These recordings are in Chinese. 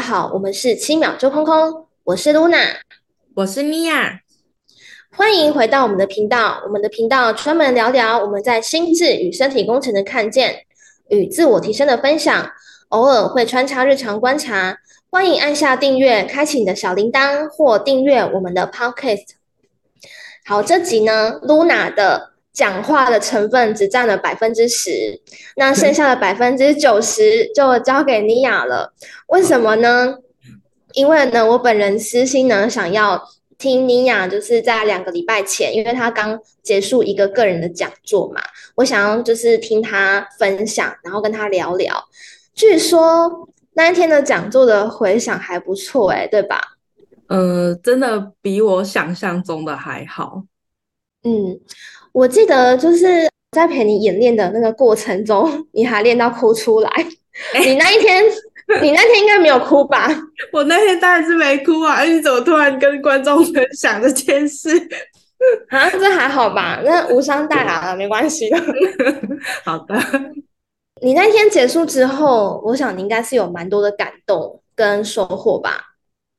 好，我们是七秒周空空，我是露娜，我是尼娅，欢迎回到我们的频道。我们的频道专门聊聊我们在心智与身体工程的看见与自我提升的分享，偶尔会穿插日常观察。欢迎按下订阅，开启你的小铃铛，或订阅我们的 Podcast。好，这集呢，露娜的。讲话的成分只占了百分之十，那剩下的百分之九十就交给妮娅了。为什么呢？因为呢，我本人私心呢想要听妮娅，就是在两个礼拜前，因为她刚结束一个个人的讲座嘛，我想要就是听她分享，然后跟她聊聊。据说那一天的讲座的回响还不错，欸，哎，对吧？呃，真的比我想象中的还好。嗯。我记得就是在陪你演练的那个过程中，你还练到哭出来。欸、你那一天，你那天应该没有哭吧？我那天当然是没哭啊！你怎么突然跟观众分享这件事？啊，这还好吧？那无伤大雅了，没关系的。好的。你那天结束之后，我想你应该是有蛮多的感动跟收获吧？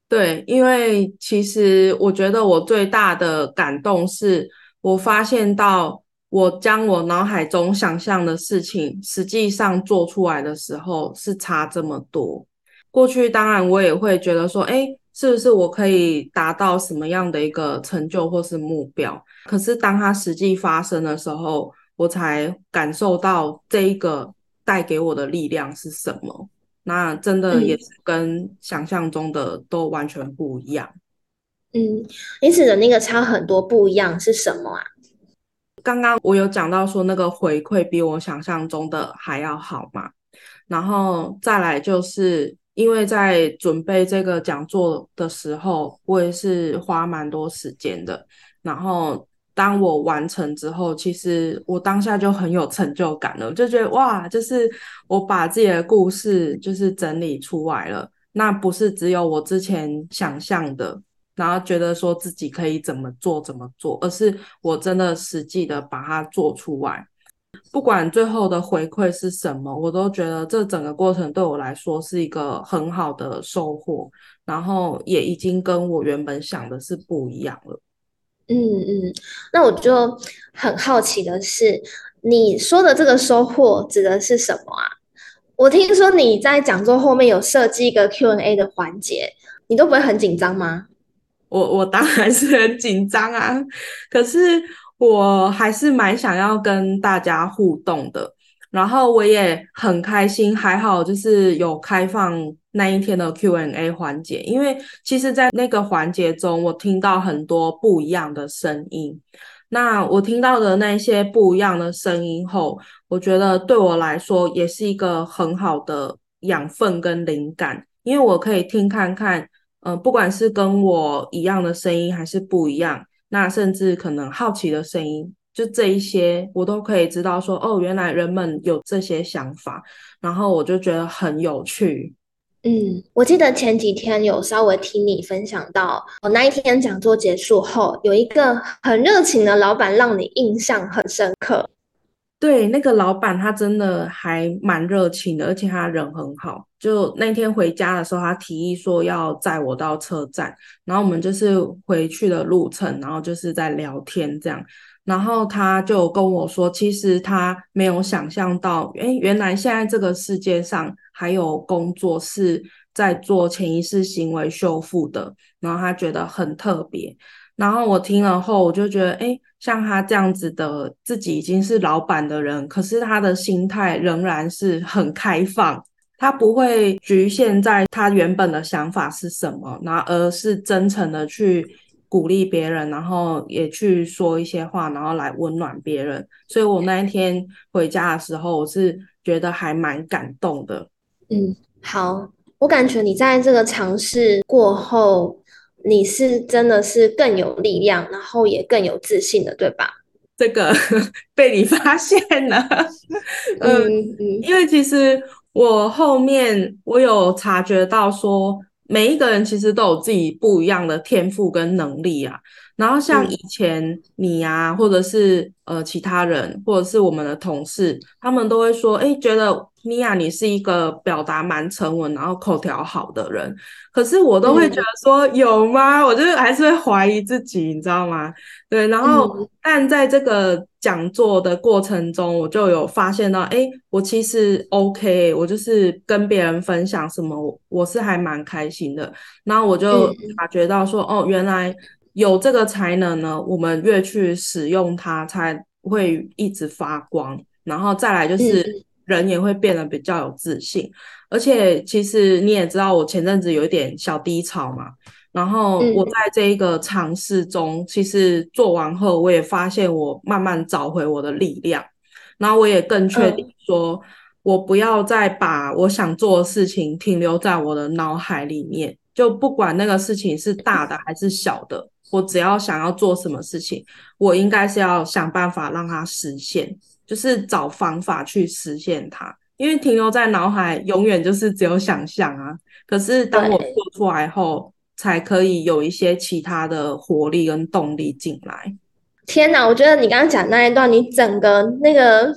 对，因为其实我觉得我最大的感动是。我发现到，我将我脑海中想象的事情，实际上做出来的时候是差这么多。过去当然我也会觉得说，哎，是不是我可以达到什么样的一个成就或是目标？可是当它实际发生的时候，我才感受到这一个带给我的力量是什么。那真的也是跟想象中的都完全不一样。嗯，你指的那个差很多不一样是什么啊？刚刚我有讲到说那个回馈比我想象中的还要好嘛，然后再来就是因为在准备这个讲座的时候，我也是花蛮多时间的。然后当我完成之后，其实我当下就很有成就感了，就觉得哇，就是我把自己的故事就是整理出来了，那不是只有我之前想象的。然后觉得说自己可以怎么做怎么做，而是我真的实际的把它做出来，不管最后的回馈是什么，我都觉得这整个过程对我来说是一个很好的收获，然后也已经跟我原本想的是不一样了。嗯嗯，那我就很好奇的是，你说的这个收获指的是什么啊？我听说你在讲座后面有设计一个 Q&A 的环节，你都不会很紧张吗？我我当然是很紧张啊，可是我还是蛮想要跟大家互动的，然后我也很开心，还好就是有开放那一天的 Q&A 环节，因为其实，在那个环节中，我听到很多不一样的声音。那我听到的那些不一样的声音后，我觉得对我来说也是一个很好的养分跟灵感，因为我可以听看看。嗯、呃，不管是跟我一样的声音还是不一样，那甚至可能好奇的声音，就这一些，我都可以知道说，哦，原来人们有这些想法，然后我就觉得很有趣。嗯，我记得前几天有稍微听你分享到，我那一天讲座结束后，有一个很热情的老板让你印象很深刻。对，那个老板他真的还蛮热情的，而且他人很好。就那天回家的时候，他提议说要载我到车站，然后我们就是回去的路程，然后就是在聊天这样。然后他就跟我说，其实他没有想象到，诶，原来现在这个世界上还有工作是在做潜意识行为修复的，然后他觉得很特别。然后我听了后，我就觉得，诶，像他这样子的，自己已经是老板的人，可是他的心态仍然是很开放，他不会局限在他原本的想法是什么，那而是真诚的去鼓励别人，然后也去说一些话，然后来温暖别人。所以我那一天回家的时候，我是觉得还蛮感动的。嗯，好，我感觉你在这个尝试过后。你是真的是更有力量，然后也更有自信的，对吧？这个 被你发现了，嗯嗯，因为其实我后面我有察觉到说，每一个人其实都有自己不一样的天赋跟能力啊。然后像以前你啊，或者是呃其他人，或者是我们的同事，他们都会说，哎，觉得尼娅，你是一个表达蛮沉稳，然后口条好的人。可是我都会觉得说，嗯、有吗？我就还是会怀疑自己，你知道吗？对，然后、嗯、但在这个讲座的过程中，我就有发现到，哎，我其实 OK，我就是跟别人分享什么，我是还蛮开心的。然后我就察觉到说，嗯、哦，原来有这个才能呢，我们越去使用它，才会一直发光。然后再来就是人也会变得比较有自信。嗯而且其实你也知道，我前阵子有一点小低潮嘛，然后我。在这一个尝试中，嗯、其实做完后，我也发现我慢慢找回我的力量，然后我也更确定说，我不要再把我想做的事情停留在我的脑海里面，就不管那个事情是大的还是小的，我只要想要做什么事情，我应该是要想办法让它实现，就是找方法去实现它。因为停留在脑海，永远就是只有想象啊。可是当我做出来后，才可以有一些其他的活力跟动力进来。天哪！我觉得你刚刚讲那一段，你整个那个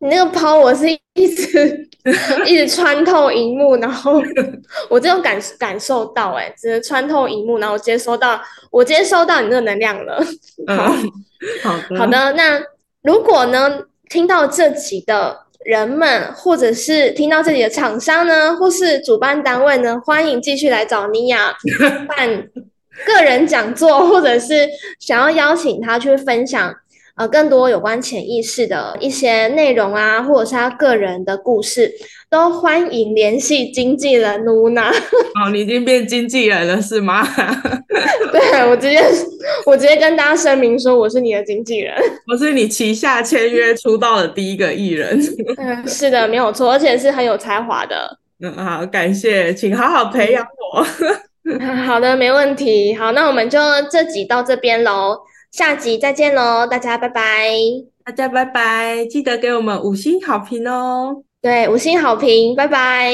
你那个抛，我是一直 一直穿透荧幕，然后我这种感感受到、欸，哎，只是穿透荧幕，然后接收到，我接收到你那个能量了。好，嗯、好的，好的。那如果呢，听到这集的。人们，或者是听到这里的厂商呢，或是主办单位呢，欢迎继续来找尼雅 办个人讲座，或者是想要邀请他去分享呃更多有关潜意识的一些内容啊，或者是他个人的故事，都欢迎联系经纪人露娜。哦，你已经变经纪人了是吗？对，我直接我直接跟大家声明说，我是你的经纪人，我是你旗下签约出道的第一个艺人。嗯，是的，没有错，而且是很有才华的。嗯，好，感谢，请好好培养我。好的，没问题。好，那我们就这集到这边喽，下集再见喽，大家拜拜。大家拜拜，记得给我们五星好评哦。对，五星好评，拜拜。